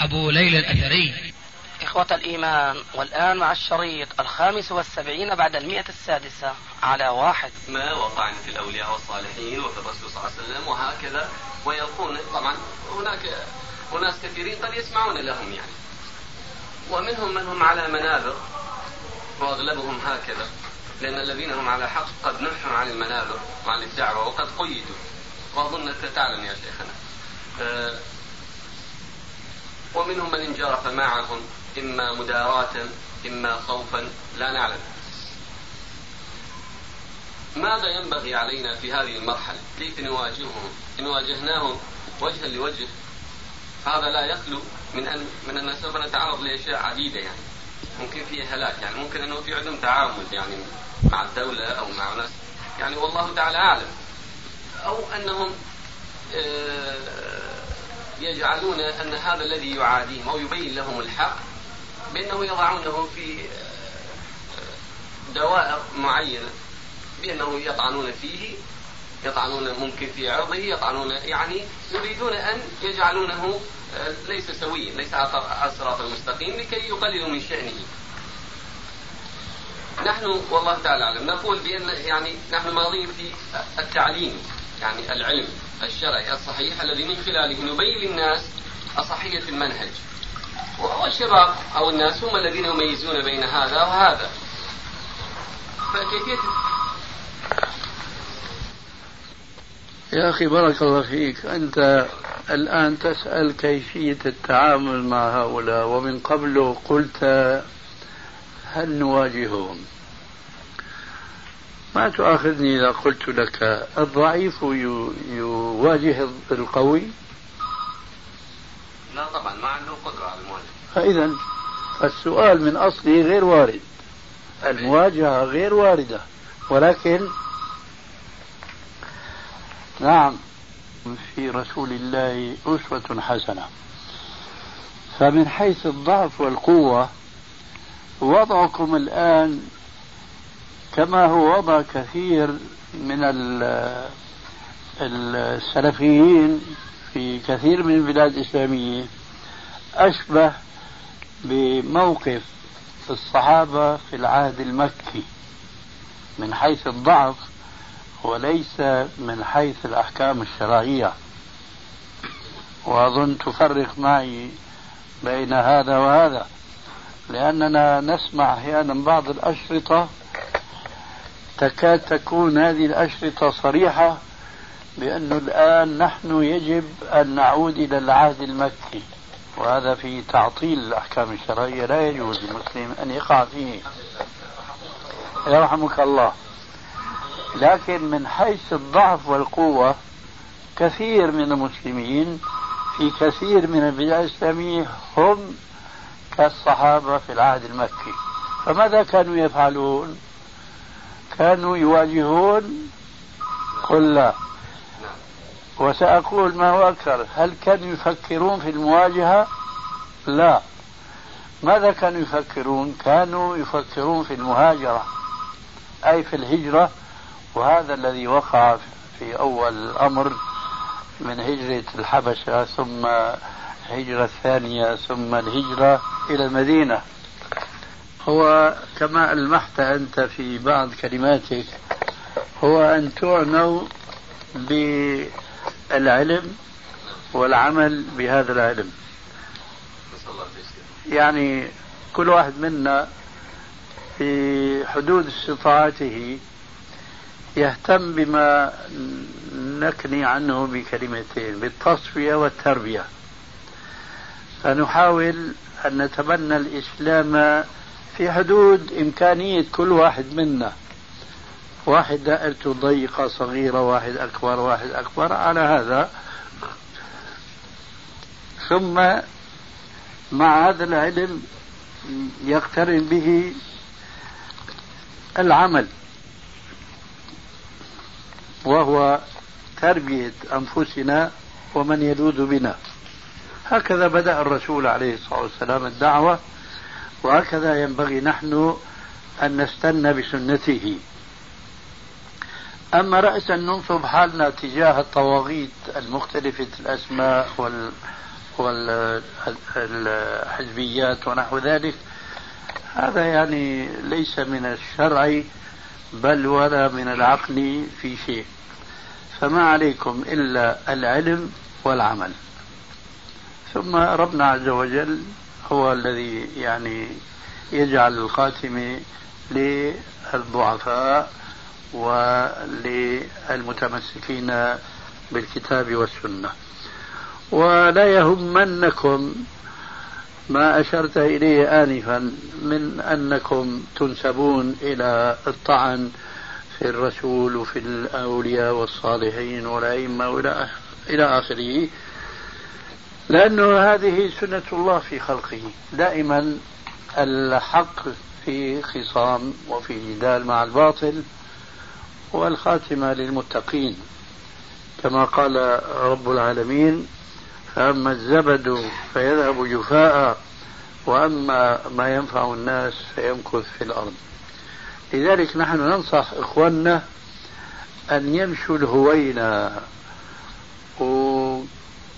أبو ليلى الأثري. إخوة الإيمان والآن مع الشريط الخامس والسبعين بعد المئة السادسة على واحد. ما وقع في الأولياء والصالحين وفي الرسول صلى الله عليه وسلم وهكذا ويلقون طبعا هناك أناس كثيرين قد يسمعون لهم يعني. ومنهم من هم على منابر وأغلبهم هكذا لأن الذين هم على حق قد نحوا عن المنابر وعن الدعوة وقد قيدوا. وأظنك تعلم يا شيخنا. آه، ومنهم من انجرف معهم إما مداراة إما خوفا لا نعلم. ماذا ينبغي علينا في هذه المرحلة؟ كيف نواجههم؟ إن واجهناهم وجها لوجه هذا لا يخلو من أن من أن سوف نتعرض لأشياء عديدة يعني. ممكن فيه هلاك يعني ممكن أنه في عدم تعامل يعني مع الدولة أو مع ناس. يعني والله تعالى أعلم. أو أنهم آه، يجعلون أن هذا الذي يعاديهم أو يبين لهم الحق بأنه يضعونه في دوائر معينة بأنه يطعنون فيه يطعنون ممكن في عرضه يطعنون يعني يريدون أن يجعلونه ليس سويا ليس على الصراط المستقيم لكي يقللوا من شأنه. نحن والله تعالى أعلم نقول بأن يعني نحن ماضين في التعليم يعني العلم. الشرعي الصحيح الذي من خلاله نبين للناس أصحية المنهج. والشباب أو الناس هم الذين يميزون بين هذا وهذا. فكيفية يا أخي بارك الله فيك. أنت الآن تسأل كيفية التعامل مع هؤلاء ومن قبل قلت هل نواجههم؟ ما تؤاخذني إذا قلت لك الضعيف يواجه القوي؟ لا طبعا ما عنده قدرة على المواجهة. فإذا السؤال من أصله غير وارد. المواجهة غير واردة ولكن نعم في رسول الله أسوة حسنة. فمن حيث الضعف والقوة وضعكم الآن كما هو وضع كثير من السلفيين في كثير من البلاد الإسلامية أشبه بموقف الصحابة في العهد المكي من حيث الضعف وليس من حيث الأحكام الشرعية. وأظن تفرق معي بين هذا وهذا لأننا نسمع أحيانا بعض الأشرطة تكاد تكون هذه الأشرطة صريحة بأنه الآن نحن يجب أن نعود إلى العهد المكي وهذا في تعطيل الأحكام الشرعية لا يجوز للمسلم أن يقع فيه. يرحمك الله. لكن من حيث الضعف والقوة كثير من المسلمين في كثير من البلاد الإسلامية هم كالصحابة في العهد المكي. فماذا كانوا يفعلون؟ كانوا يواجهون قل لا. وسأقول ما هو أكثر هل كانوا يفكرون في المواجهة؟ لا. ماذا كانوا يفكرون؟ كانوا يفكرون في المهاجرة أي في الهجرة وهذا الذي وقع في أول الأمر من هجرة الحبشة ثم الهجرة الثانية ثم الهجرة إلى المدينة. هو كما ألمحت أنت في بعض كلماتك هو أن تعنوا بالعلم والعمل بهذا العلم. يعني كل واحد منا في حدود استطاعته يهتم بما نكني عنه بكلمتين بالتصفية والتربية. فنحاول أن نتبنى الإسلام في حدود إمكانية كل واحد منا. واحد دائرته ضيقة صغيرة واحد أكبر واحد أكبر على هذا. ثم مع هذا العلم يقترن به العمل وهو تربية أنفسنا ومن يلوذ بنا. هكذا بدأ الرسول عليه الصلاة والسلام الدعوة وهكذا ينبغي نحن أن نستنى بسنته. أما رأسا ننصب حالنا تجاه الطواغيت المختلفة الأسماء وال والحزبيات ونحو ذلك هذا يعني ليس من الشرع بل ولا من العقل في شيء. فما عليكم إلا العلم والعمل. ثم ربنا عز وجل هو الذي يعني يجعل الخاتم للضعفاء وللمتمسكين بالكتاب والسنة. ولا يهمنكم ما أشرت إليه آنفا من أنكم تنسبون إلى الطعن في الرسول وفي الأولياء والصالحين والأئمة إلى آخره. لأنه هذه سنة الله في خلقه. دائما الحق في خصام وفي جدال مع الباطل والخاتمة للمتقين. كما قال رب العالمين فأما الزبد فيذهب جفاء وأما ما ينفع الناس فيمكث في الأرض. لذلك نحن ننصح إخواننا أن يمشوا الهوينة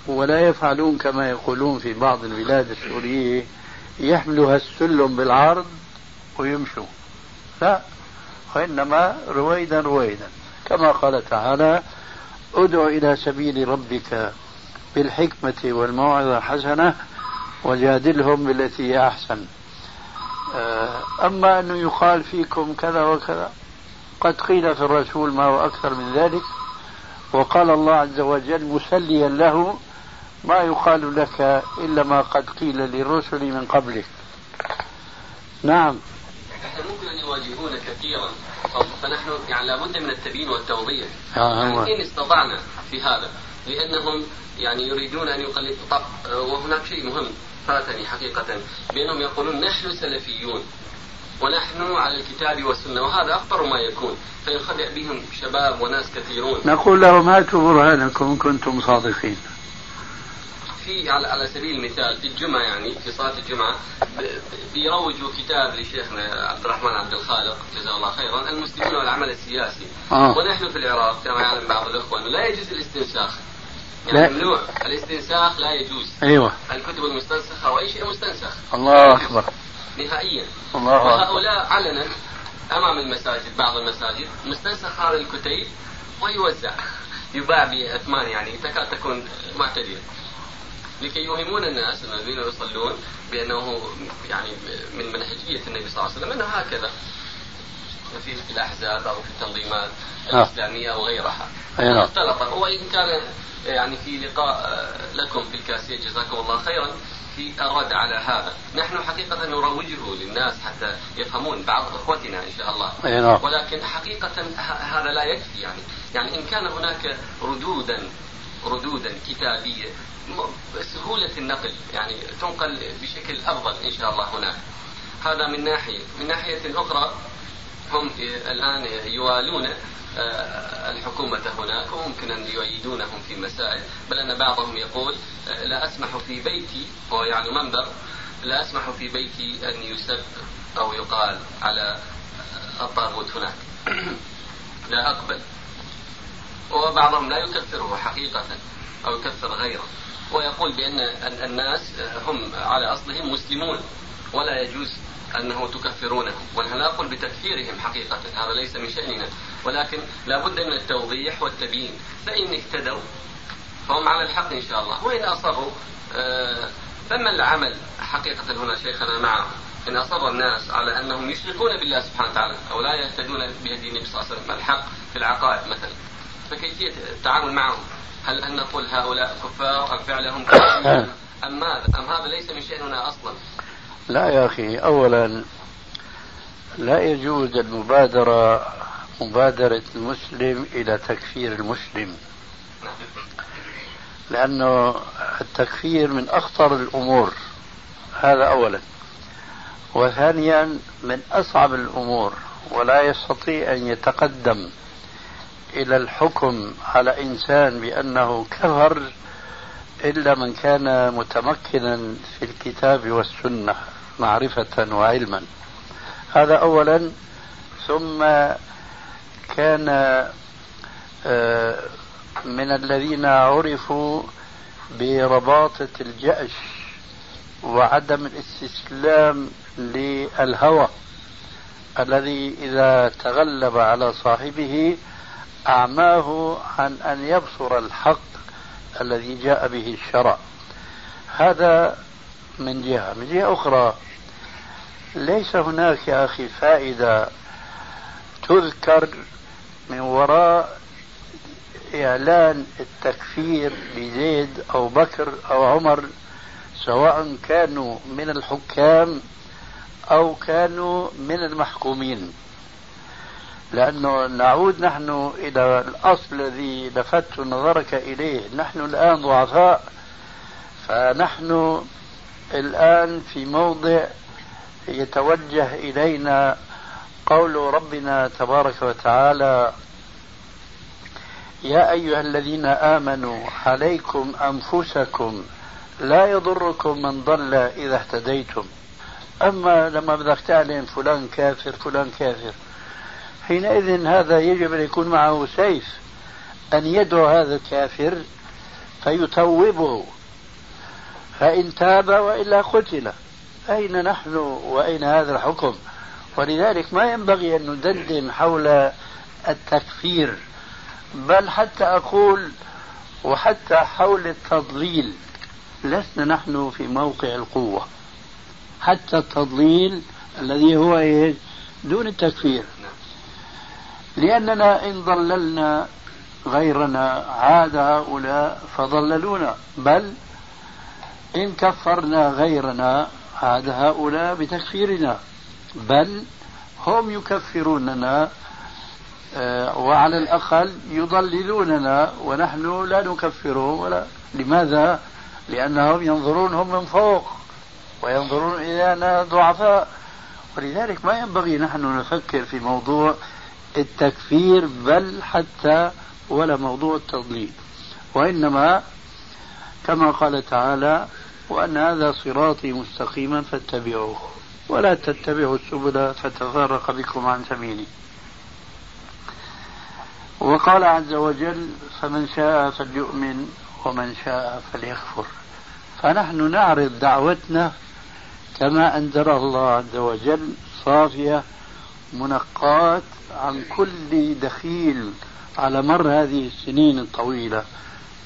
ولا يفعلون كما يقولون في بعض البلاد السورية يحملوا السلم بالعرض ويمشوا. لا وإنما رويدا رويدا. كما قال تعالى ادع إلى سبيل ربك بالحكمة والموعظة الحسنة وجادلهم بالتي هي أحسن. آه، أما أنه يقال فيكم كذا وكذا قد قيل في الرسول ما هو أكثر من ذلك وقال الله عز وجل مسليا له ما يقال لك إلا ما قد قيل للرسل من قبلك. نعم. ممكن أن يواجهون كثيرا فنحن يعني لابد من التبيين والتوضيح. آه يعني إن استطعنا في هذا؟ لأنهم يعني يريدون أن يقلدوا طب وهناك شيء مهم فاتني حقيقة. بأنهم يقولون نحن سلفيون ونحن على الكتاب والسنة وهذا أخطر ما يكون فينخدع بهم شباب وناس كثيرون. نقول لهم هاتوا برهانكم كنتم صادقين. في على, على سبيل المثال في الجمعة يعني في صلاة الجمعة بيروجوا كتاب لشيخنا عبد الرحمن عبد الخالق جزاه الله خيرا المسلمون والعمل السياسي. آه. ونحن في العراق كما يعلم بعض الأخوة أنه لا يجوز الاستنساخ. يعني. ممنوع. الاستنساخ لا يجوز. أيوه. الكتب المستنسخة وأي شيء مستنسخ. الله أكبر. نهائيا. الله وهؤلاء علنا أمام المساجد بعض المساجد مستنسخ هذا الكتيب ويوزع. يباع بأثمان يعني تكاد تكون معتدله لكي يوهمون الناس الذين يصلون بأنه يعني من منهجية النبي صلى الله عليه وسلم أنه هكذا في الأحزاب أو في التنظيمات آه. الإسلامية أو غيرها نعم. اختلط وإن كان يعني في لقاء لكم في الكاسية جزاكم الله خيرا في الرد على هذا نحن حقيقة نروجه للناس حتى يفهمون بعض إخوتنا إن شاء الله نعم. ولكن حقيقة هذا لا يكفي يعني يعني إن كان هناك ردودا ردودا كتابية سهولة النقل يعني تنقل بشكل أفضل إن شاء الله هناك. هذا من ناحية. من ناحية أخرى هم الآن يوالون آه، الحكومة هناك وممكن أن يؤيدونهم في مسائل. بل أن بعضهم يقول آه، لا أسمح في بيتي وهو يعني منبر لا أسمح في بيتي أن يسب أو يقال على الطاغوت هناك. لا أقبل. وبعضهم لا يكفره حقيقة أو يكفر غيره. ويقول بأن الناس هم على أصلهم مسلمون ولا يجوز أنه تكفرونهم ونحن لا نقول بتكفيرهم حقيقة هذا ليس من شأننا. ولكن لا بد من التوضيح والتبيين. فإن اهتدوا فهم على الحق إن شاء الله. وإن أصروا آه، فما العمل حقيقة هنا شيخنا معهم إن أصر الناس على أنهم يشركون بالله سبحانه وتعالى أو لا يهتدون بهدي النبي صلى الله عليه وسلم الحق في العقائد مثلا؟ فكيفية التعامل معهم؟ هل أن نقول هؤلاء كفار؟ أم فعلهم كفار؟ أم ماذا؟ أم هذا ليس من شأننا أصلا؟ لا يا أخي أولا لا يجوز المبادرة مبادرة المسلم إلى تكفير المسلم. لأنه التكفير من أخطر الأمور. هذا أولا. وثانيا من أصعب الأمور ولا يستطيع أن يتقدم. إلى الحكم على إنسان بأنه كفر إلا من كان متمكنا في الكتاب والسنة معرفة وعلما. هذا أولا. ثم كان آه، من الذين عرفوا برباطة الجأش وعدم الاستسلام للهوى الذي إذا تغلب على صاحبه أعماه عن أن يبصر الحق الذي جاء به الشرع. هذا من جهة. من جهة أخرى ليس هناك يا أخي فائدة تذكر من وراء إعلان التكفير بزيد أو بكر أو عمر سواء كانوا من الحكام أو كانوا من المحكومين. لأنه نعود نحن إلى الأصل الذي لفت نظرك إليه. نحن الآن ضعفاء فنحن الآن في موضع يتوجه إلينا قول ربنا تبارك وتعالى يا أيها الذين آمنوا عليكم أنفسكم لا يضركم من ضل إذا اهتديتم. أما لما بدك تعلن فلان كافر فلان كافر. حينئذ هذا يجب أن يكون معه سيف أن يدعو هذا الكافر فيتوبه. فإن تاب وإلا قتل أين نحن وأين هذا الحكم؟ ولذلك ما ينبغي أن ندندن حول التكفير بل حتى أقول وحتى حول التضليل لسنا نحن في موقع القوة. حتى التضليل الذي هو إيه؟ دون التكفير. لأننا إن ضللنا غيرنا عاد هؤلاء فضللونا. بل إن كفرنا غيرنا عاد هؤلاء بتكفيرنا. بل هم يكفروننا آه، وعلى الأقل يضللوننا ونحن لا نكفرهم. ولا لماذا؟ لأنهم ينظرون هم من فوق وينظرون إلينا ضعفاء. ولذلك ما ينبغي نحن نفكر في موضوع التكفير بل حتى ولا موضوع التضليل. وإنما كما قال تعالى وأن هذا صراطي مستقيما فاتبعوه ولا تتبعوا السبل فتفرق بكم عن سبيلي. وقال عز وجل فمن شاء فليؤمن ومن شاء فليكفر. فنحن نعرض دعوتنا كما أنزل الله عز وجل صافية منقاة عن كل دخيل على مر هذه السنين الطويلة.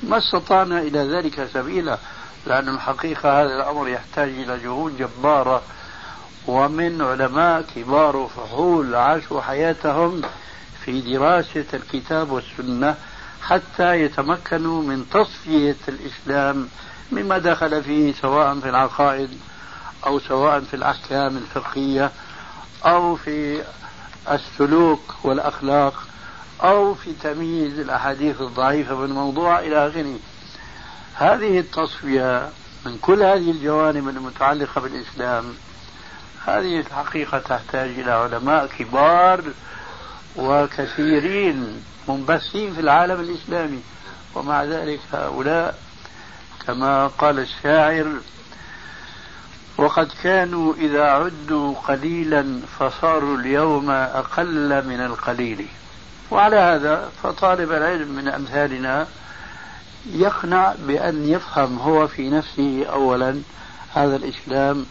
ما استطعنا إلى ذلك سبيلا لأن الحقيقة هذا الأمر يحتاج إلى جهود جبارة. ومن علماء كبار وفحول عاشوا حياتهم في دراسة الكتاب والسنة حتى يتمكنوا من تصفية الإسلام مما دخل فيه سواء في العقائد أو سواء في الأحكام الفقهية أو في السلوك والأخلاق أو في تمييز الأحاديث الضعيفة بالموضوع إلى آخره. هذه التصفية من كل هذه الجوانب المتعلقة بالإسلام هذه الحقيقة تحتاج إلى علماء كبار وكثيرين منبثين في العالم الإسلامي ومع ذلك هؤلاء كما قال الشاعر وقد كانوا إذا عدوا قليلا فصاروا اليوم أقل من القليل. وعلى هذا فطالب العلم من أمثالنا يقنع بأن يفهم هو في نفسه أولا هذا الإسلام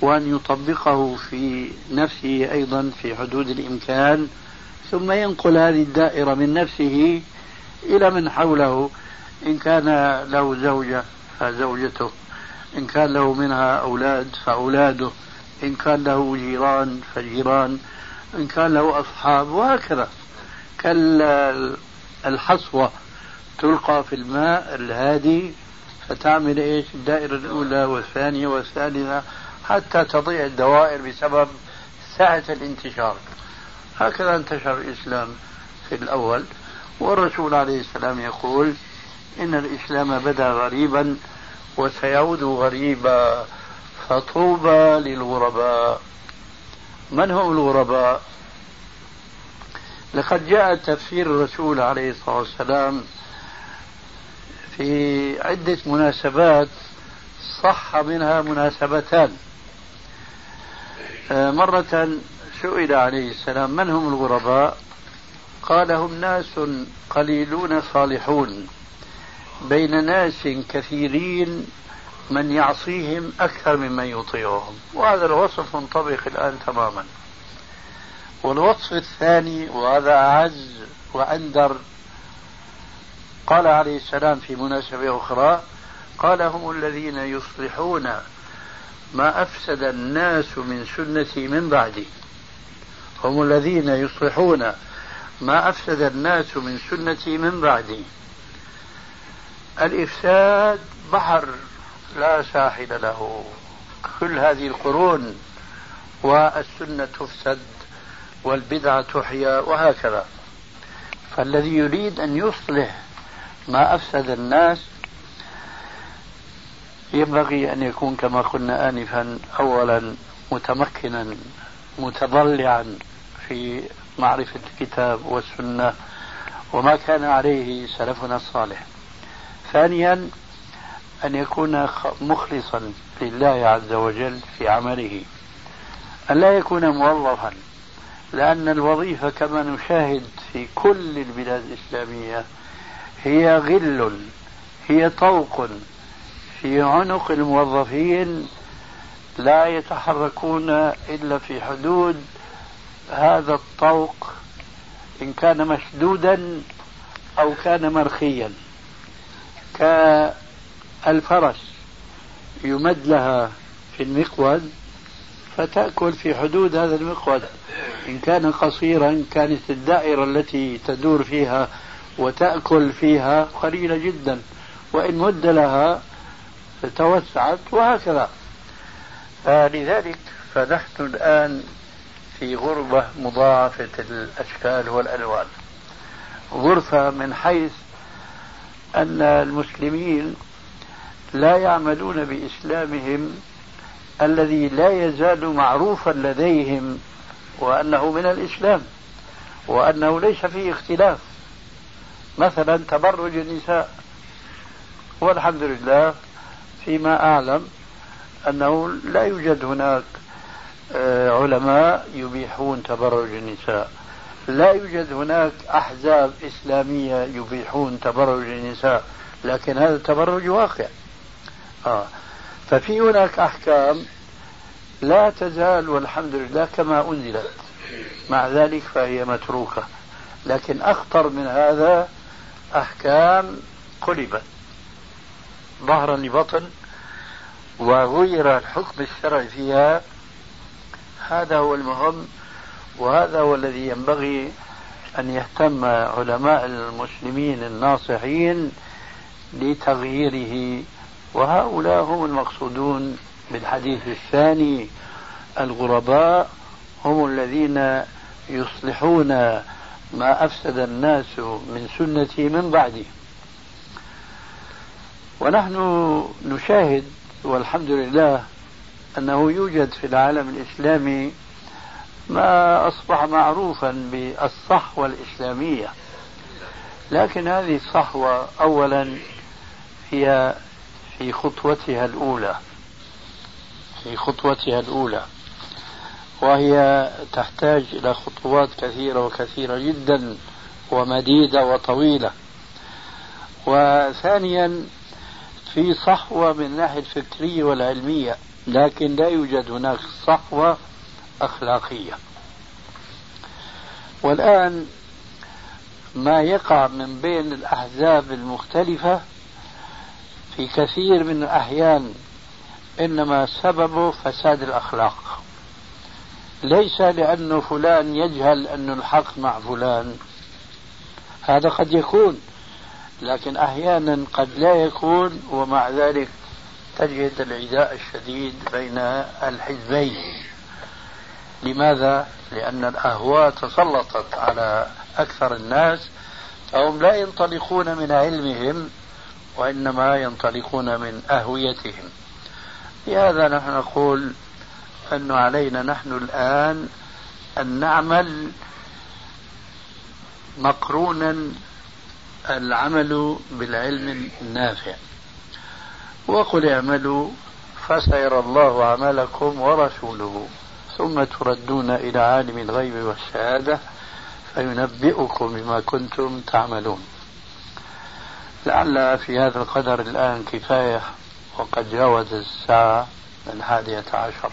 وأن يطبقه في نفسه أيضا في حدود الإمكان ثم ينقل هذه الدائرة من نفسه إلى من حوله إن كان له زوجة فزوجته. إن كان له منها أولاد فأولاده إن كان له جيران فجيران إن كان له أصحاب وهكذا. كالحصوة تلقى في الماء الهادي فتعمل إيش؟ الدائرة الأولى والثانية والثالثة حتى تضيع الدوائر بسبب سعة الانتشار. هكذا انتشر الإسلام في الأول. والرسول عليه السلام يقول إن الإسلام بدأ غريبا وسيعود غريبا فطوبى للغرباء. من هم الغرباء؟ لقد جاء تفسير الرسول عليه الصلاة والسلام في عدة مناسبات صح منها مناسبتان. آه، مرة سئل عليه السلام من هم الغرباء؟ قال هم ناس قليلون صالحون. بين ناس كثيرين من يعصيهم أكثر ممن يطيعهم. وهذا الوصف منطبق الآن تماما. والوصف الثاني وهذا أعز وأندر قال عليه السلام في مناسبة أخرى قال هم الذين يصلحون ما أفسد الناس من سنتي من بعدي. هم الذين يصلحون ما أفسد الناس من سنتي من بعدي. الإفساد بحر لا ساحل له. كل هذه القرون والسنة تفسد والبدعة تحيا وهكذا. فالذي يريد أن يصلح ما أفسد الناس ينبغي أن يكون كما قلنا آنفا أولا متمكنا متضلعا في معرفة الكتاب والسنة وما كان عليه سلفنا الصالح. ثانيا أن يكون مخلصا لله عز وجل في عمله. أن لا يكون موظفا لأن الوظيفة كما نشاهد في كل البلاد الإسلامية هي غل هي طوق في عنق الموظفين لا يتحركون إلا في حدود هذا الطوق إن كان مشدودا أو كان مرخيا. كالفرس يمد لها في المقود فتأكل في حدود هذا المقود. إن كان قصيرا كانت الدائرة التي تدور فيها وتأكل فيها قليلة جدا. وإن مد لها توسعت وهكذا. فلذلك فنحن الآن في غربة مضاعفة الأشكال والألوان. غرفة من حيث أن المسلمين لا يعملون بإسلامهم الذي لا يزال معروفا لديهم وأنه من الإسلام وأنه ليس فيه اختلاف. مثلا تبرج النساء. والحمد لله فيما أعلم أنه لا يوجد هناك آه، علماء يبيحون تبرج النساء. لا يوجد هناك أحزاب إسلامية يبيحون تبرج النساء لكن هذا التبرج واقع. آه. ففي هناك أحكام لا تزال والحمد لله كما أنزلت. مع ذلك فهي متروكة. لكن أخطر من هذا أحكام قلبت ظهرا لبطن وغير الحكم الشرعي فيها. هذا هو المهم. وهذا هو الذي ينبغي أن يهتم علماء المسلمين الناصحين لتغييره. وهؤلاء هم المقصودون بالحديث الثاني. الغرباء هم الذين يصلحون ما أفسد الناس من سنتي من بعدي. ونحن نشاهد والحمد لله أنه يوجد في العالم الإسلامي ما أصبح معروفا بالصحوة الإسلامية. لكن هذه الصحوة أولا هي في خطوتها الأولى في خطوتها الأولى وهي تحتاج إلى خطوات كثيرة وكثيرة جدا ومديدة وطويلة. وثانيا في صحوة من الناحية الفكرية والعلمية لكن لا يوجد هناك صحوة أخلاقية والآن ما يقع من بين الأحزاب المختلفة في كثير من الأحيان إنما سببه فساد الأخلاق. ليس لأنه فلان يجهل أن الحق مع فلان. هذا قد يكون لكن أحيانا قد لا يكون ومع ذلك تجد العداء الشديد بين الحزبين. لماذا؟ لأن الأهواء تسلطت على أكثر الناس فهم لا ينطلقون من علمهم وإنما ينطلقون من أهويتهم. لهذا نحن نقول أنه علينا نحن الآن أن نعمل مقرونا العمل بالعلم النافع. وقل اعملوا فسيرى الله عملكم ورسوله. ثم تردون إلى عالم الغيب والشهادة فينبئكم بما كنتم تعملون. لعل في هذا القدر الآن كفاية وقد جاوز الساعة الحادية عشر.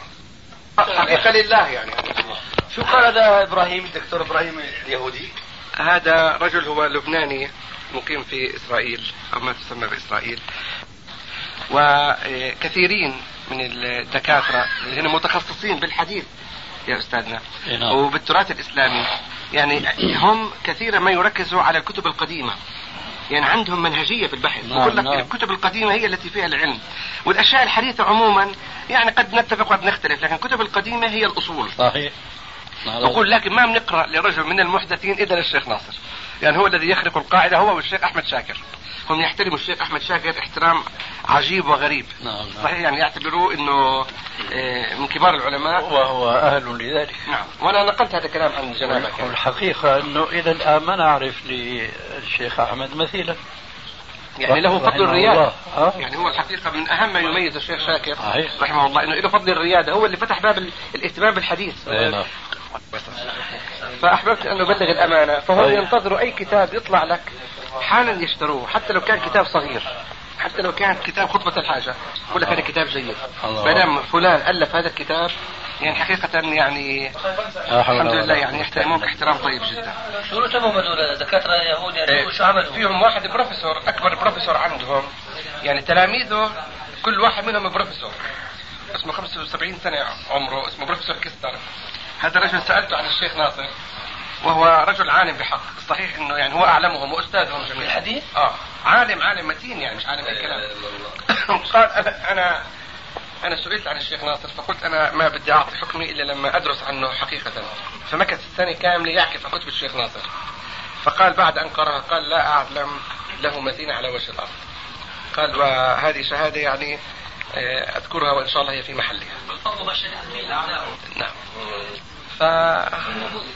حقيقة لله يعني. شو قال هذا إبراهيم الدكتور إبراهيم اليهودي؟ هذا رجل هو لبناني مقيم في إسرائيل أو ما تسمى بإسرائيل. وكثيرين من الدكاترة اللي هنا متخصصين بالحديث يا أستاذنا. نعم. وبالتراث الإسلامي. يعني هم كثيرا ما يركزوا على الكتب القديمة. يعني عندهم منهجية في البحث نعم، يقول لك نعم. الكتب القديمة هي التي فيها العلم. والأشياء الحديثة عموما يعني قد نتفق وقد نختلف لكن الكتب القديمة هي الأصول. صحيح. بقول لكن ما بنقرأ لرجل من المحدثين إلا للشيخ ناصر. يعني هو الذي يخرق القاعدة هو والشيخ أحمد شاكر هم يحترموا الشيخ أحمد شاكر احترام عجيب وغريب نعم. صحيح يعني يعتبروه إنه آه، من كبار العلماء وهو أهل لذلك نعم وأنا نقلت هذا الكلام عن جنابك. والحقيقة أنه إلى الآن ما نعرف للشيخ أحمد مثيلا يعني له فضل الله. آه. يعني هو الحقيقة من أهم ما يميز الشيخ شاكر صحيح. رحمه الله إنه له فضل الريادة هو اللي فتح باب ال- الاهتمام بالحديث أي. فأحببت أن أبلغ الأمانة فهم طيب. ينتظروا أي كتاب يطلع لك حالا يشتروه حتى لو كان كتاب صغير حتى لو كان كتاب خطبة الحاجة يقول لك هذا كتاب جيد. ما دام فلان ألف هذا الكتاب يعني حقيقة يعني الحمد لله. يعني يحترموك احترام طيب جدا شو رتبهم هذول دكاترة يهود يعني إيه. شو عملوا؟ فيهم واحد بروفيسور أكبر بروفيسور عندهم يعني تلاميذه كل واحد منهم بروفيسور اسمه 75 سنة عمره اسمه بروفيسور كستر هذا رجل سألته عن الشيخ ناصر وهو رجل عالم بحق. صحيح إنه يعني هو أعلمهم وأستاذهم جميعا الحديث؟ آه. عالم عالم متين يعني مش عالم اي كلام قال أنا أنا أنا سئلت عن الشيخ ناصر فقلت أنا ما بدي أعطي حكمي إلا لما أدرس عنه حقيقة. فمكث السنة كامله يحكي في كتب الشيخ ناصر. فقال بعد أن قراها قال لا أعلم له مثيل على وجه الأرض. قال وهذه شهادة يعني آه، أذكرها وإن شاء الله هي في محلها نعم ف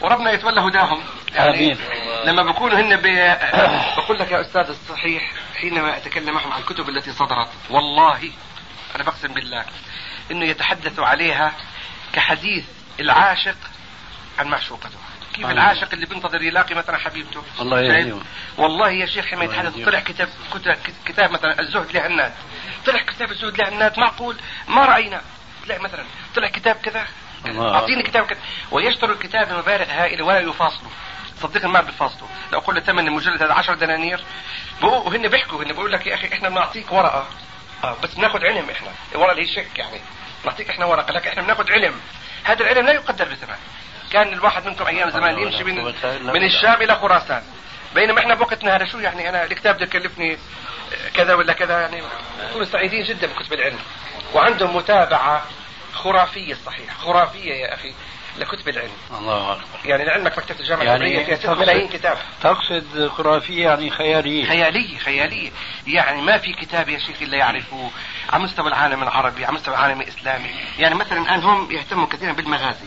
وربنا يتولى هداهم آمين. لما بكونوا هن. بقول لك يا أستاذ الصحيح حينما أتكلم معهم عن الكتب التي صدرت والله أنا بقسم بالله إنه يتحدث عليها كحديث العاشق عن معشوقته كيف آمين. العاشق اللي بينتظر يلاقي مثلا حبيبته. الله؟ يهديهم. والله يا شيخ يتحدث يهديهم. طلع كتاب كتاب, مثلا الزهد لهنات طلع كتاب الزهد لهنات معقول؟ ما رأينا. تلاقي مثلا طلع كتاب كذا. أعطيني كتاب كذا. ويشتروا الكتاب بمبالغ هائله ولا يفاصلوا صدقني ما بيفاصلوا لو قلنا ثمن المجلد هذا 10 دنانير. وهن بيحكوا هن بيقول لك يا أخي إحنا بنعطيك ورقة. آه بس بناخذ علم إحنا. الورقه اللي هي شيك يعني؟ نعطيك إحنا ورقة لكن إحنا بناخذ علم. هذا العلم لا يقدر بثمن كان الواحد منكم أيام زمان يمشي من من الشام إلى خراسان. بينما إحنا بوقتنا هذا شو يعني؟ أنا الكتاب بده يكلفني كذا ولا كذا يعني. يكونوا سعيدين جدا بكتب العلم. وعندهم متابعة خرافية صحيح خرافية يا أخي لكتب العلم. الله أكبر. يعني لعلمك مكتبه الجامعة يعني فيها 6 تقصد- ملايين كتاب. تقصد خرافية يعني خيالية. خيالية خيالية. يعني ما في كتاب يا شيخ إلا يعرفه على مستوى العالم العربي على مستوى العالم الإسلامي. يعني مثلا الآن هم يهتموا كثيرا بالمغازي.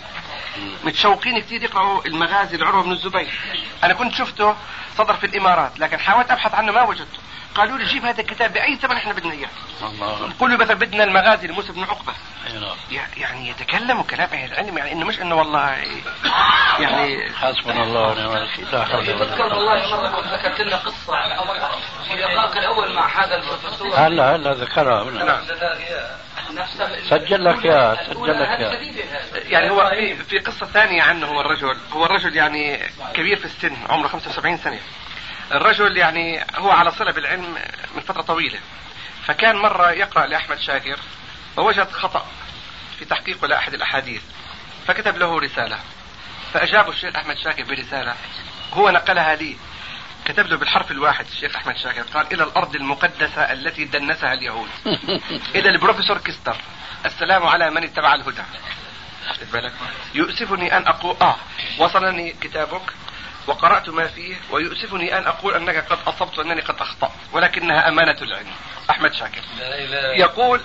متشوقين كثير يقرأوا المغازي لعروة بن الزبير. أنا كنت شفته صدر في الإمارات لكن حاولت أبحث عنه ما وجدته. قالوا لي جيب هذا الكتاب بأي ثمن إحنا بدنا إياه. الله. قولوا مثلا بدنا المغازي لموسى بن عقبة. أي نعم. يعني يتكلموا كلام أهل العلم يعني إنه مش إنه والله يعني حسبنا الله ونعم الوكيل. لا حول ولا تذكر قوة والله مرة كنت ذكرت لنا قصة في لقائك الأول مع هذا البروفيسور. هلا هلا ذكرها. نعم. سجل لك إياها، سجل لك. جديدة. يعني هو في, قصة ثانية عنه هو الرجل. هو الرجل يعني كبير في السن عمره 75 سنة. الرجل يعني هو على صلة بالعلم من فترة طويلة. فكان مرة يقرأ لأحمد شاكر فوجد خطأ في تحقيقه لأحد الأحاديث. فكتب له رسالة. فأجابه الشيخ أحمد شاكر برسالة. هو نقلها لي. كتب له بالحرف الواحد الشيخ أحمد شاكر قال إلى الأرض المقدسة التي دنسها اليهود. إلى البروفيسور كيستر السلام على من اتبع الهدى. بالك يؤسفني أن أقول آه وصلني كتابك وقرأت ما فيه ويؤسفني أن أقول أنك قد أصبت وأنني قد أخطأت ولكنها أمانة العلم. أحمد شاكر. يقول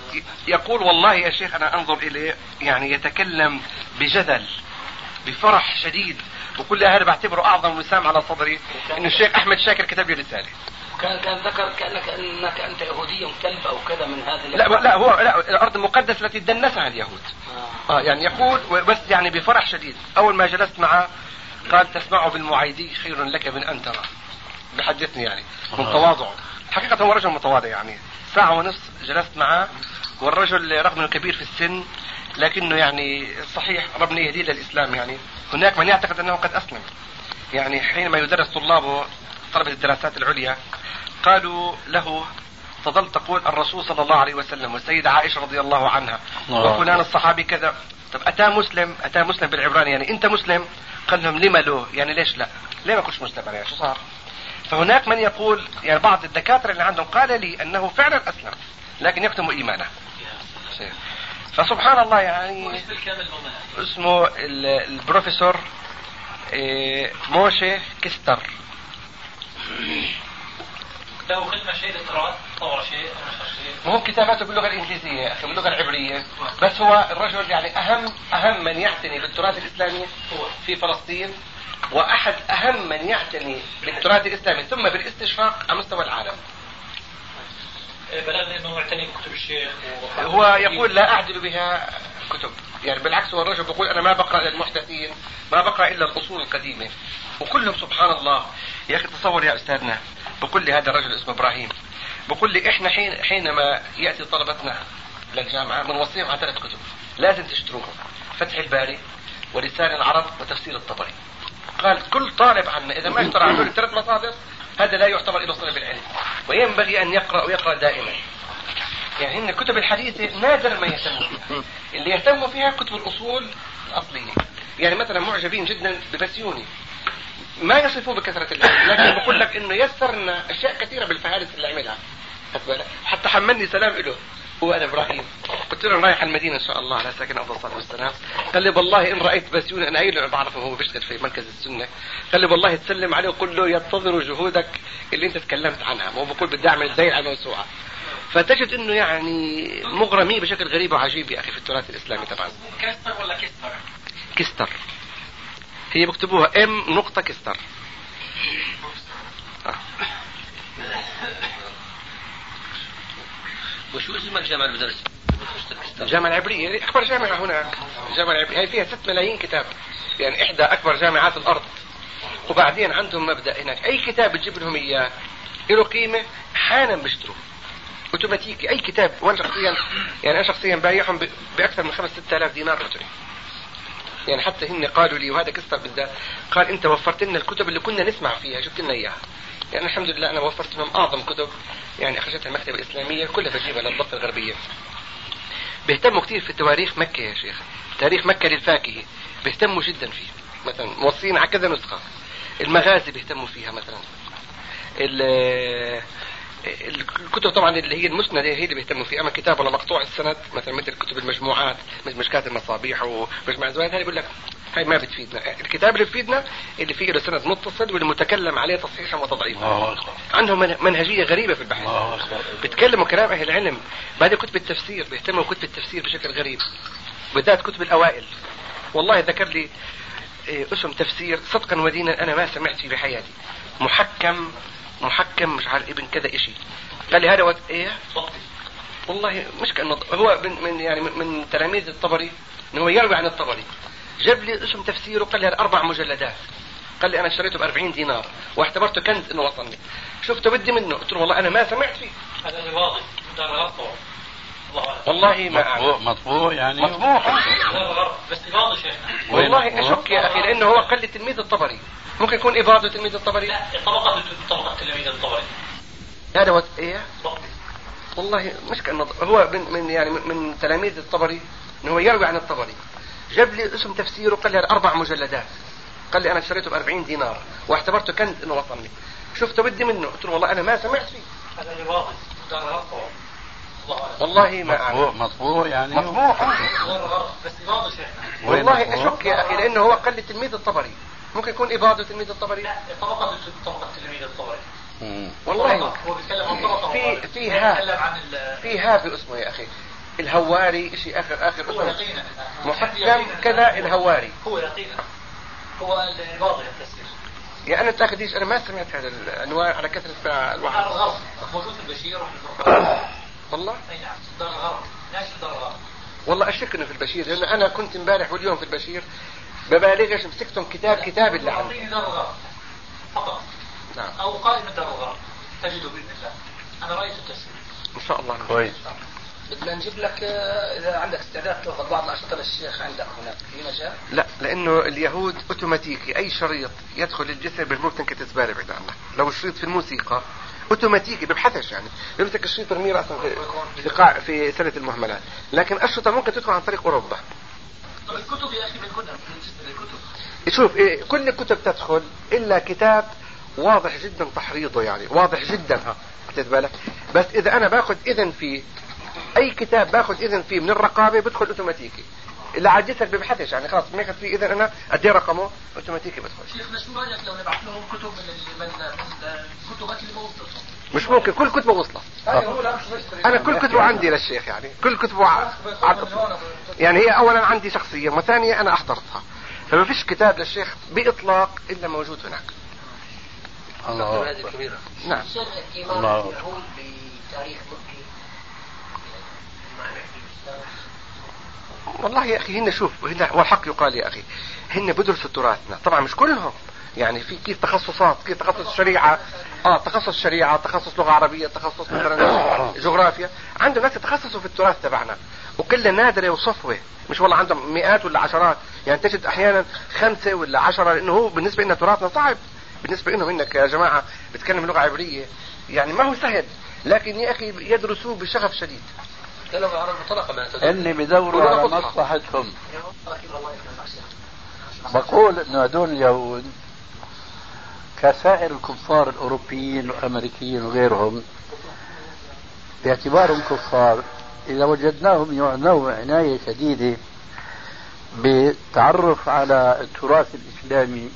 يقول والله يا شيخ أنا أنظر إليه يعني يتكلم بجدل بفرح شديد. وكل هذا بعتبره أعظم وسام على صدري إنه الشيخ أحمد شاكر كتب لي رسالة. كان كان ذكر كانك إنك أنت يهودي كلب أو كذا من هذه لا لا هو لا الأرض المقدسة التي دنسها اليهود. آه. آه يعني يقول بس يعني بفرح شديد. أول ما جلست معه قال تسمع بالمعيدي خير لك من أن ترى. بحدثني يعني من تواضعه حقيقة هو رجل متواضع يعني. ساعة ونصف جلست معه والرجل رغم إنه كبير في السن لكنه يعني صحيح ربنا يهديه للإسلام يعني. هناك من يعتقد أنه قد أسلم. يعني حينما يدرس طلابه طلبة الدراسات العليا قالوا له تظل تقول الرسول صلى الله عليه وسلم والسيدة عائشة رضي الله عنها وفلان الصحابي كذا. طب أتى مسلم؟ أتى مسلم بالعبراني يعني أنت مسلم؟ قال لهم لما له؟ يعني ليش لا؟ ليه ما كنتش مسلم يعني؟ شو صار؟ فهناك من يقول يعني بعض الدكاترة اللي عندهم قال لي أنه فعلا أسلم. لكن يكتم إيمانه. فسبحان الله يعني اسمه البروفيسور إيه، موشي كستر. له خدمة شيء للتراث طور شيء مو كتاباته باللغة الإنجليزية يا أخي باللغة العبرية. بس هو الرجل يعني أهم أهم من يعتني بالتراث الإسلامي في فلسطين وأحد أهم من يعتني بالتراث الإسلامي ثم بالاستشراق على مستوى العالم. بلغني إنه معتني بكتب الشيخ هو يقول لا أعدل بها كتب. يعني بالعكس هو الرجل بيقول أنا ما بقرأ إلا المحدثين ما بقرأ إلا الأصول القديمة. وكلهم سبحان الله. يا أخي تصور يا أستاذنا بقول لي هذا الرجل اسمه إبراهيم. بقول لي إحنا حين حينما يأتي طلبتنا للجامعة بنوصيهم على ثلاث كتب لازم تشتروهم. فتح الباري ولسان العرب وتفسير الطبري. قال كل طالب عنا إذا ما اشترى هذول الثلاث مصادر هذا لا يعتبر له صله بالعلم وينبغي أن يقرأ ويقرأ دائما. يعني هن الكتب الحديثه نادر ما يهتموا فيها. اللي يهتموا فيها كتب الأصول الأصلية. يعني مثلا معجبين جدا ببسيوني. ما يصفوه بكثرة العلم لكن بقول لك إنه يسر لنا أشياء كثيرة بالفهارس اللي عملها. حتى حملني سلام له هو أنا إبراهيم. قلت له رايح المدينة إن شاء الله على ساكن أفضل الصلاه والسلام. قال لي والله إن رأيت بسيوني أنا قايل له بعرفه؟ هو بيشتغل في مركز السنة. قال لي والله تسلم عليه وقل له ينتظر جهودك اللي أنت تكلمت عنها. هو بقول بدي اعمل الدين على موسوعه فتجد إنه يعني مغرمين بشكل غريب وعجيب يا أخي في التراث الإسلامي طبعا. كستر ولا كستر؟ كستر هي بكتبوها إم نقطة كستر آه. وشو اسم الجامعة اللي بدرس؟ الجامعة العبرية أكبر جامعة هناك الجامعة العبرية هي فيها 6 ملايين كتاب. يعني إحدى أكبر جامعات الأرض. وبعدين عندهم مبدأ هناك. أي كتاب بتجيب لهم إياه له قيمة حالا بيشتروه. أوتوماتيكي. أي كتاب. وأنا شخصيا يعني أنا شخصيا بايعهم بأكثر من 5 6000 دينار رجلي يعني حتى هن قالوا لي وهذا كسر بالذات قال أنت وفرت لنا الكتب اللي كنا نسمع فيها جبت لنا إياها؟ يعني الحمد لله أنا وفرت لهم أعظم كتب يعني أخرجتها المكتبة الإسلامية كلها بجيبها للضفة الغربية. بيهتموا كثير في تواريخ مكة يا شيخ. تاريخ مكة للفاكهة بيهتموا جدا فيه. مثلا موصين على كذا نسخة. المغازي بيهتموا فيها مثلا. الكتب طبعا اللي هي المسندة هي اللي بيهتموا فيها. أما كتاب ولا مقطوع السند مثلا مثل كتب المجموعات مثل مشكات المصابيح ومجمع الزوايد هذه بيقول لك هاي ما بتفيدنا. الكتاب اللي بفيدنا اللي فيه له سند متصل والمتكلم عليه تصحيحا وتضعيفا. عندهم منهجية غريبة في البحث. بيتكلموا كلام أهل العلم. بعدين كتب التفسير بيهتموا بكتب التفسير بشكل غريب. بالذات كتب الأوائل. والله ذكر لي إيه، اسم تفسير صدقا ودينا أنا ما سمعت فيه بحياتي. محكم محكم مش عارف ابن كذا إشي. قال لي هذا وقت إيه؟ والله مش كأنه هو من, من يعني من تلاميذ الطبري إنه هو يروي عن الطبري. جاب لي اسم تفسيره قال لي أربع مجلدات. قال لي أنا اشتريته ب 40 دينار واعتبرته كنز إنه وصلني شفته بدي منه. قلت له والله أنا ما سمعت فيه. هذا واضح والله ما مطبوع مطبوع يعني. مطبوع. بس واضح والله أشك يا أخي لأنه هو قال لي تلميذ الطبري. ممكن يكون إباضة تلميذ الطبري. لا طبقة طبقة تلميذ الطبري. هذا وقت إيه؟ والله مش كأنه هو من, من يعني من تلاميذ الطبري إنه هو يروي عن الطبري. جاب لي اسم تفسيره قال لي أربع مجلدات. قال لي أنا اشتريته ب 40 دينار واعتبرته كنز إنه وصلني شفته بدي منه. قلت له والله أنا ما سمعت فيه. هذا واضح. والله ما مطبوع مطبوع يعني. مطبوع. بس واضح والله أشك يا أخي لأنه هو قال لي تلميذ الطبري. ممكن يكون إباضة تلميذ الطبري؟ لا طبقة طبقة تلميذ الطبري. والله. هو بيتكلم عن طبقة في هو في ها بيتكلم عن ال- في ها في اسمه يا أخي. الهواري شيء آخر آخر هو اسمه. يقينا. محكم كذا الهواري. هو يقينا. هو الباطل التفسير يعني أنا تاخديش أنا ما سمعت هذا العنوان على دار الواحد. الغرب موجود في البشير والله؟ أي نعم دار الغرب. ناشر دار الغرب. والله أشك إنه في البشير لأنه أنا كنت إمبارح واليوم في البشير. ببالغش مسكتهم كتاب كتاب اللي عندي أعطيني دار الغرب. فقط. نعم. أو قائمة دار الغرب. تجده بإذن الله. أنا رايت التفسير إن شاء الله. كويس. بدنا نجيب لك آه، إذا عندك استعداد تأخذ بعض الاشرطه للشيخ عندك هناك. في مجال؟ لا لأنه اليهود أوتوماتيكي. أي شريط يدخل الجسر بالموت تنكت زباله بعيد عنك لو الشريط في الموسيقى أوتوماتيكي ببحثش يعني. بيمسك الشريط يرميه راسا في في, قاع في سلة المهملات. لكن الشرطة ممكن تدخل عن طريق أوروبا. طب الكتب يا أخي بنكونها بالنسبة للكتب شوف إيه كل الكتب تدخل إلا كتاب واضح جدا تحريضه يعني. واضح جدا. ها خدت بالك؟ بس إذا أنا باخذ إذن فيه أي كتاب باخذ إذن فيه من الرقابة بدخل أوتوماتيكي. اللي على الجسر ببحثش يعني خلاص ما فيه إذن أنا أدي رقمه أوتوماتيكي بدخل. شيخنا شو رايك لو نبعث لهم كتب من من الكتبات اللي ما وصلتهم مش ممكن كل كتبة وصلت. أنا كل كتبة عندي للشيخ يعني كل كتبة ع... يعني هي اولا عندي شخصيا وثانيا أنا أحضرتها. فما فيش كتاب للشيخ بإطلاق إلا موجود هناك. الله نعم. الله بتاريخ والله يا أخي هن شوف هن والحق يقال يا أخي هن بدرسوا تراثنا. طبعا مش كلهم. يعني في كيف تخصصات كيف تخصص شريعة؟ آه تخصص شريعة تخصص لغة عربية تخصص مثلا جغرافيا. عنده ناس يتخصصوا في التراث تبعنا وكل نادرة وصفوة. مش والله عندهم مئات ولا عشرات. يعني تجد أحيانا خمسة ولا عشرة لأنه هو بالنسبة لنا تراثنا صعب. بالنسبة لهم إنك يا جماعة بتكلم لغة عبرية يعني ما هو سهل. لكن يا أخي يدرسوه بشغف شديد. تكلموا عن المطلقة ما إني بدوروا ولا على. مصلحتهم بقول انه هدول اليهود كسائر الكفار الأوروبيين والأمريكيين وغيرهم باعتبارهم كفار إذا وجدناهم يعنوا عناية شديدة بالتعرف على التراث الإسلامي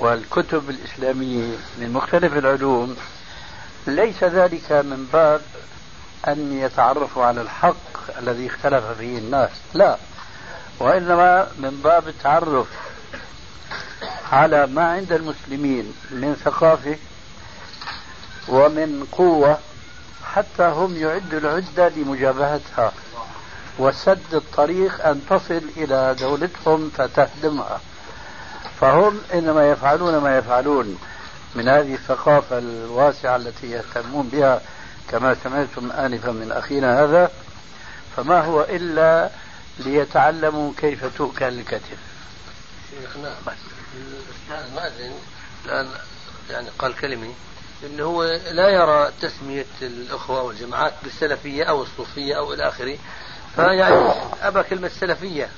والكتب الإسلامية من مختلف العلوم ليس ذلك من باب أن يتعرفوا على الحق الذي اختلف فيه الناس. لا. وإنما من باب التعرف على ما عند المسلمين من ثقافة ومن قوة حتى هم يعدوا العدة لمجابهتها. وسد الطريق أن تصل إلى دولتهم فتهدمها. فهم إنما يفعلون ما يفعلون من هذه الثقافة الواسعة التي يهتمون بها كما سمعتم آنفا من أخينا هذا فما هو إلا ليتعلموا كيف تؤكل الكتف. شيخنا الأستاذ مازن الآن يعني قال كلمة انه هو لا يرى تسمية الأخوة والجماعات بالسلفية أو الصوفية أو إلى آخره فيعني ابى كلمة سلفيه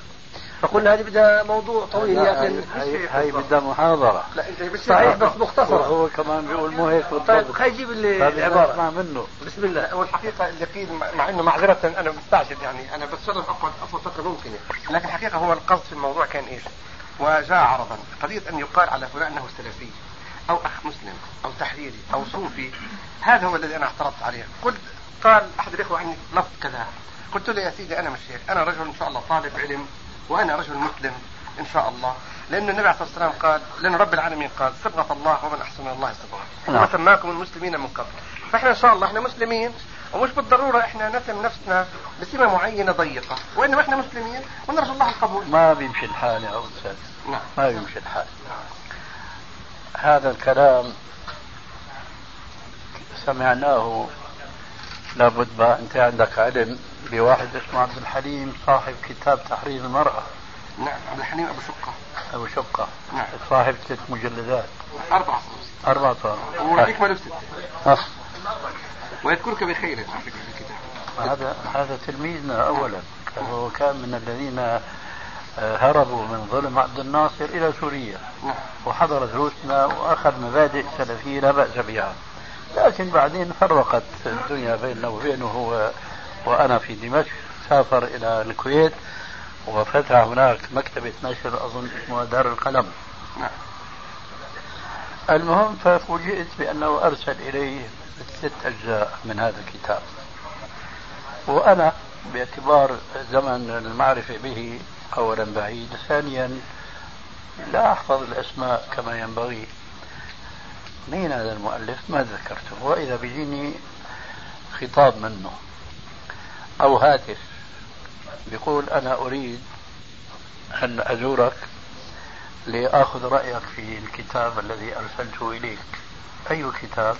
فقلنا هذه بدها موضوع طويل لكن هاي, هاي بدها محاضرة. لا إنت بس صحيح. بس مختصرة. هو كمان بيقول مو هيك طيب بالضبط. خلي يجيب لي فبدنا العبارة. نسمع منه. بسم الله. والحقيقة اليقين مع مع إنه معذرة أنا مستعجل يعني. أنا بتصرف افضل افضل فترة ممكنة. لكن الحقيقة هو القصد في الموضوع كان إيش؟ وجاء عرضا. قضية أن يقال على فلان أنه سلفي أو أخ مسلم أو تحريري أو صوفي. هذا هو الذي أنا اعترضت عليه. قلت قال أحد الإخوة عني لفظ كذا. قلت له يا سيدي أنا مش هيك. أنا رجل إن شاء الله طالب علم. وأنا رجل مسلم إن شاء الله. لأن النبي عليه الصلاة والسلام قال لأن رب العالمين قال صبغه الله ومن أحسن من الله صبغه نعم. وسماكم المسلمين من قبل. فإحنا إن شاء الله إحنا مسلمين. ومش بالضرورة إحنا نسم نفسنا بسمة معينة ضيقة. وإنما إحنا مسلمين ونرجو الله القبول. ما بيمشي الحال يا أستاذ. نعم. ما بيمشي الحال. هذا الكلام سمعناه. لابد ما أنت عندك علم. بواحد اسمه عبد الحليم صاحب كتاب تحرير المرأة. نعم عبد الحليم أبو شقة. أبو شقة. نعم. صاحب ثلاث مجلدات. أربع أربعة صار ويكمل بسته آه. ويذكرك بخير على فكرة في الكتاب. هذا هذا تلميذنا أولا. هو كان من الذين آه، هربوا من ظلم عبد الناصر إلى سوريا. نعم. وحضر دروسنا وأخذ مبادئ سلفية لا بأس بها. لكن بعدين فرقت الدنيا بيننا وبينه هو وأنا في دمشق سافر إلى الكويت وفتح هناك مكتبه نشر أظن اسمها دار القلم. المهم ففوجئت بأنه أرسل إلي ست أجزاء من هذا الكتاب. وأنا باعتبار زمن المعرفة به أولا بعيد ثانيا لا أحفظ الأسماء كما ينبغي. مين هذا المؤلف؟ ما ذكرته. وإذا بيجيني خطاب منه. أو هاتف. بيقول أنا أريد أن أزورك لآخذ رأيك في الكتاب الذي أرسلته إليك. أي كتاب؟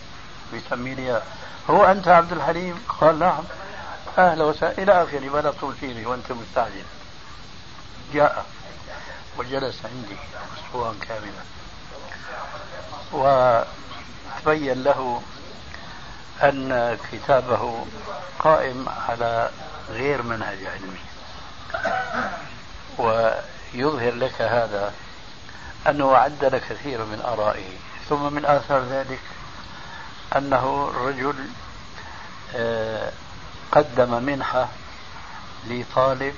بيسمي لي هو أنت عبد الحليم؟ قال نعم. أهلا وسهلا. إلى آخره. ما تطول فيني وأنت مستعجل. جاء وجلس عندي أسبوعا كاملا. وتبين له أن كتابه قائم على غير منهج علمي. ويظهر لك هذا أنه عدل كثيرا من آرائه. ثم من آثار ذلك أنه رجل آه، قدم منحة لطالب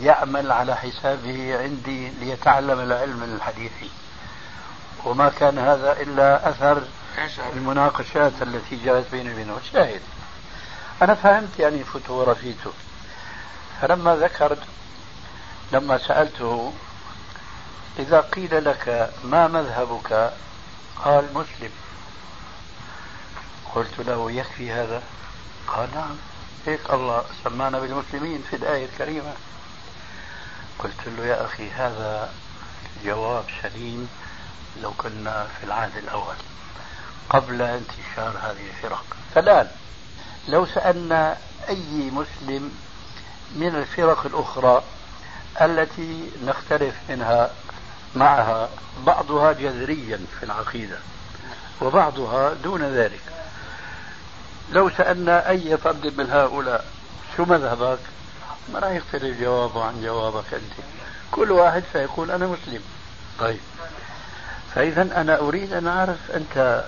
يعمل على حسابه عندي ليتعلم العلم الحديثي. وما كان هذا إلا أثر المناقشات التي جرت بيني وبينه. شاهد. أنا فهمت يعني فتوى رفيته فلما ذكر لما سألته إذا قيل لك ما مذهبك؟ قال مسلم. قلت له يكفي هذا؟ قال نعم. هيك الله سمانا بالمسلمين في الآية الكريمة. قلت له يا أخي هذا جواب سليم لو كنا في العهد الأول. قبل انتشار هذه الفرق. فالآن لو سألنا أي مسلم من الفرق الأخرى التي نختلف منها معها بعضها جذريا في العقيدة وبعضها دون ذلك. لو سألنا أي فرد من هؤلاء شو مذهبك؟ ما راح يختلف جوابه عن جوابك أنت. كل واحد سيقول أنا مسلم. طيب. فإذا أنا أريد أن أعرف أنت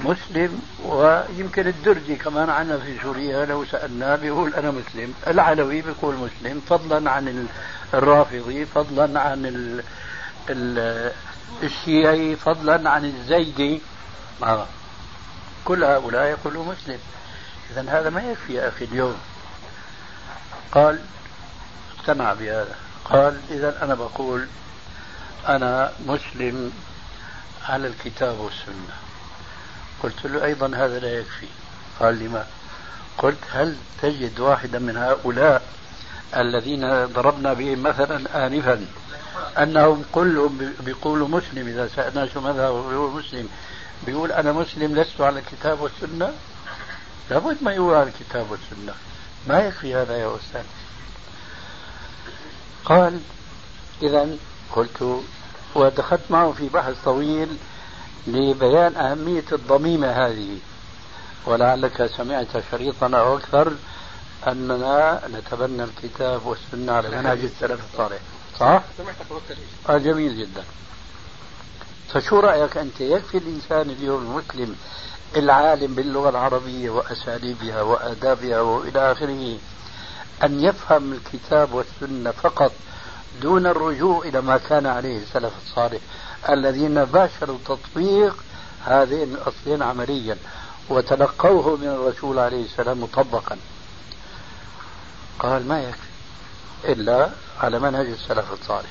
مسلم ويمكن الدرجي كمان عنا في سوريا لو سألناه بيقول أنا مسلم. العلوي بيقول مسلم فضلا عن الرافضي فضلا عن ال ال الشيعي فضلا عن الزيدي. آه. كل هؤلاء يقولوا مسلم. إذا هذا ما يكفي يا أخي اليوم. قال اقتنع بهذا. قال إذا أنا بقول أنا مسلم على الكتاب والسنة. قلت له أيضا هذا لا يكفي. قال لما قلت هل تجد واحدا من هؤلاء الذين ضربنا بهم مثلا آنفا أنهم كلهم بيقولوا مسلم إذا سألنا شو مذهبه بيقول مسلم بيقول أنا مسلم لست على الكتاب والسنة؟ لابد ما يقول على الكتاب والسنة. ما يكفي هذا يا أستاذ. قال إذا قلت ودخلت معه في بحث طويل لبيان أهمية الضميمة هذه. ولعلك سمعت شريطنا أو أكثر أننا نتبنى الكتاب والسنة على منهج السلف الصالح. صح؟ آه جميل جدا. فشو رأيك أنت؟ يكفي الإنسان اليوم المسلم العالم باللغة العربية وأساليبها وآدابها وإلى آخره أن يفهم الكتاب والسنة فقط دون الرجوع إلى ما كان عليه السلف الصالح. الذين باشروا تطبيق هذين الأصلين عمليا وتلقوه من الرسول عليه السلام مطبقا. قال ما يكفي إلا على منهج السلف الصالح.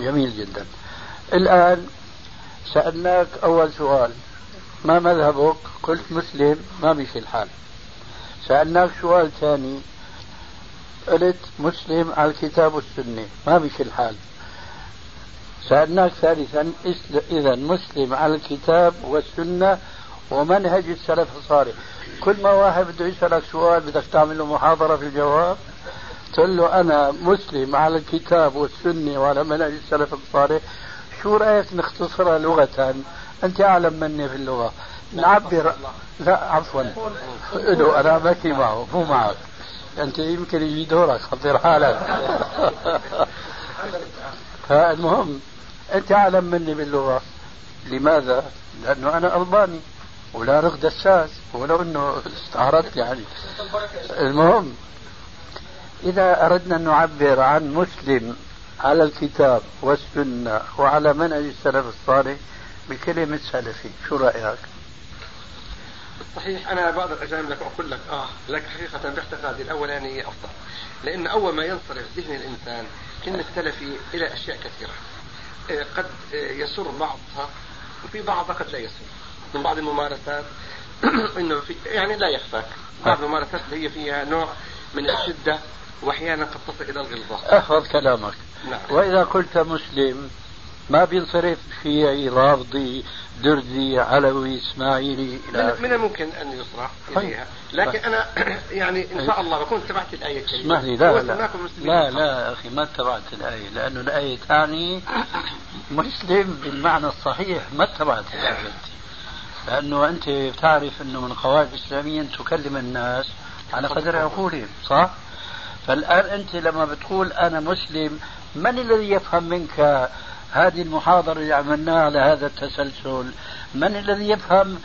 جميل جدا. الآن سألناك أول سؤال. ما مذهبك؟ قلت مسلم ما بيشي الحال. سألناك سؤال ثاني. قلت مسلم على الكتاب والسنة ما بيشي الحال. سألناك ثالثا إذا مسلم على الكتاب والسنة ومنهج السلف الصالح. كل ما واحد بده يسألك سؤال بدك تعمل له محاضرة في الجواب تقول له أنا مسلم على الكتاب والسنة وعلى منهج السلف الصالح. شو رأيك نختصرها لغة أنت أعلم مني في اللغة. نعبر لا عفوا. له أنا بكي معه مو معك. أنت يمكن يجي دورك خطير حالك. فالمهم أنت أعلم مني باللغة لماذا؟ لأنه أنا ألباني ولا رغد دساس ولو أنه استعرضت يعني المهم إذا أردنا أن نعبر عن مسلم على الكتاب والسنة وعلى منهج السلف الصالح بكلمة سلفي شو رأيك؟ صحيح أنا بعض الأجانب لك أقول لك آه لكن حقيقة باعتقادي الاولاني أفضل لأن أول ما ينصرف ذهن الإنسان كلمه سلفي إلى أشياء كثيرة قد يسر بعضها وفي بعضها قد لا يسر. من بعض الممارسات إنه في يعني لا يخفاك. بعض الممارسات هي فيها نوع من الشدة وأحيانا قد تصل إلى الغلظة. احفظ كلامك. نعم. وإذا قلت مسلم ما بينصرف شيعي رافضي دردي علوي اسماعيلي إلى من. من الممكن أن يصرح طيب. إليها لكن أنا يعني إن شاء الله بكون تبعت الايه الكريمة اسمح لي لا لا لا. لا أخي ما اتبعت الايه لأنه الآية تعني مسلم بالمعنى الصحيح ما اتبعت الايه لأنه أنت بتعرف إنه من قواعد الإسلامية أن تكلم الناس على قدر عقولهم صح؟ فالآن أنت لما بتقول أنا مسلم من الذي يفهم منك هذه المحاضرة اللي عملناها على هذا التسلسل؟ من الذي يفهم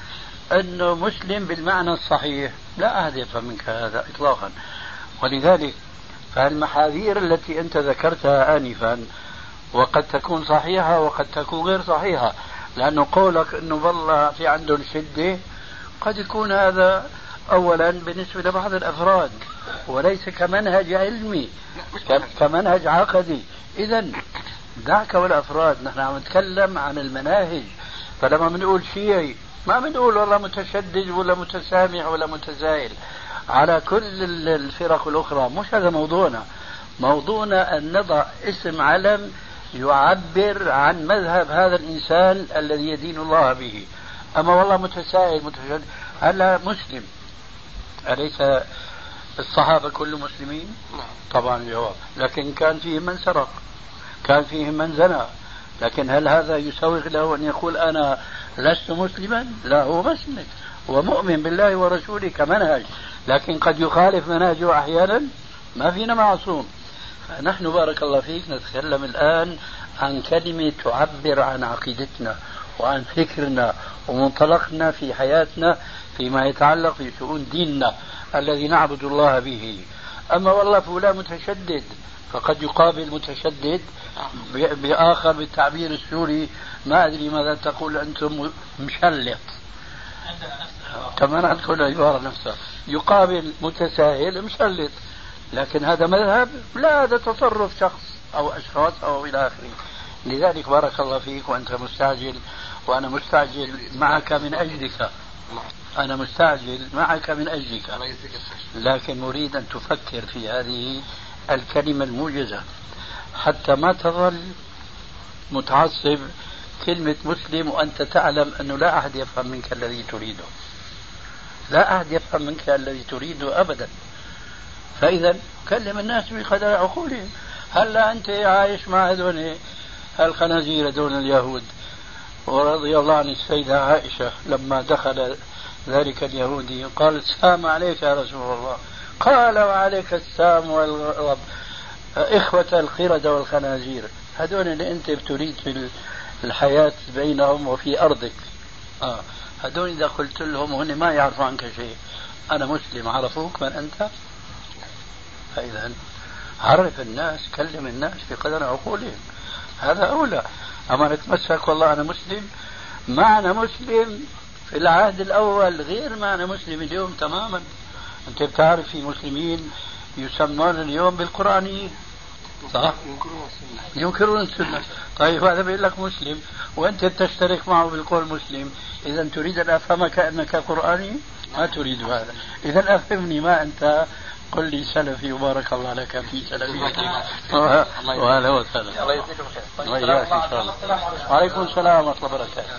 أنه مسلم بالمعنى الصحيح؟ لا أحد يفهم منك هذا اطلاقا ولذلك فالمحاذير التي أنت ذكرتها انفا وقد تكون صحيحة وقد تكون غير صحيحة لأنه قولك أنه والله في عندهم شده قد يكون هذا اولا بالنسبة لبعض الأفراد وليس كمنهج علمي كمنهج عقدي اذا دعك والافراد نحن عم نتكلم عن المناهج. فلما بنقول شيعي ما بنقول والله متشدد ولا متسامح ولا متزايل. على كل ال- الفرق الأخرى مش هذا موضوعنا. موضوعنا أن نضع اسم علم يعبر عن مذهب هذا الإنسان الذي يدين الله به. أما والله متساهل متشدد هلا مسلم. أليس الصحابة كلهم مسلمين؟ طبعا الجواب لكن كان فيهم من سرق. كان فيهم من زنى لكن هل هذا يسوغ له أن يقول أنا لست مسلما؟ لا هو مسلم. هو مؤمن بالله ورسوله كمنهج. لكن قد يخالف منهجه أحيانا ما فينا معصوم. فنحن بارك الله فيك نتكلم الآن عن كلمة تعبر عن عقيدتنا وعن فكرنا ومنطلقنا في حياتنا فيما يتعلق في شؤون ديننا الذي نعبد الله به. أما والله فلان متشدد فقد يقابل متشدد بآخر بالتعبير السوري ما أدري ماذا تقول أنتم مشلط. كمان عندكم العباره نفسها يقابل متساهل مشلط. لكن هذا مذهب لا هذا تصرف شخص أو أشخاص أو إلى آخره. لذلك بارك الله فيك وأنت مستعجل وأنا مستعجل معك من أجلك. أنا مستعجل معك من الخير. لكن أريد أن تفكر في هذه الكلمة الموجزة. حتى ما تظل متعصب كلمة مسلم وأنت تعلم أنه لا أحد يفهم منك الذي تريده. لا أحد يفهم منك الذي تريده أبدا. فإذا كلم الناس بقدر عقولهم. هلا أنت عايش مع هذول الخنازير هذول اليهود؟ ورضي الله عن السيدة عائشة لما دخل ذلك اليهودي قال السلام عليك يا رسول الله. قال وعليك السلام والغضب إخوة القردة والخنازير. هذول اللي أنت بتريد في الحياة بينهم وفي أرضك. آه. هذول إذا قلت لهم وهن ما يعرفوا عنك شيء. أنا مسلم عرفوك من أنت؟ فإذا عرف الناس كلم الناس بقدر عقولهم. هذا أولى. أما نتمسك والله أنا مسلم. معنى مسلم في العهد الأول غير معنى مسلم اليوم تماما. أنت بتعرف في مسلمين يسمون اليوم بالقرآنيين. صح؟ ينكرون السنة. طيب هذا بيقول لك مسلم وأنت تشترك معه بالقول مسلم. إذا تريد أن أفهمك أنك قرآني؟ ما تريد هذا. إذا أفهمني ما أنت. قل لي سلفي وبارك الله لك في سلفيتك وهلا وسهلا الله يجزيكم شاء الله وعليكم السلام ورحمة الله وبركاته.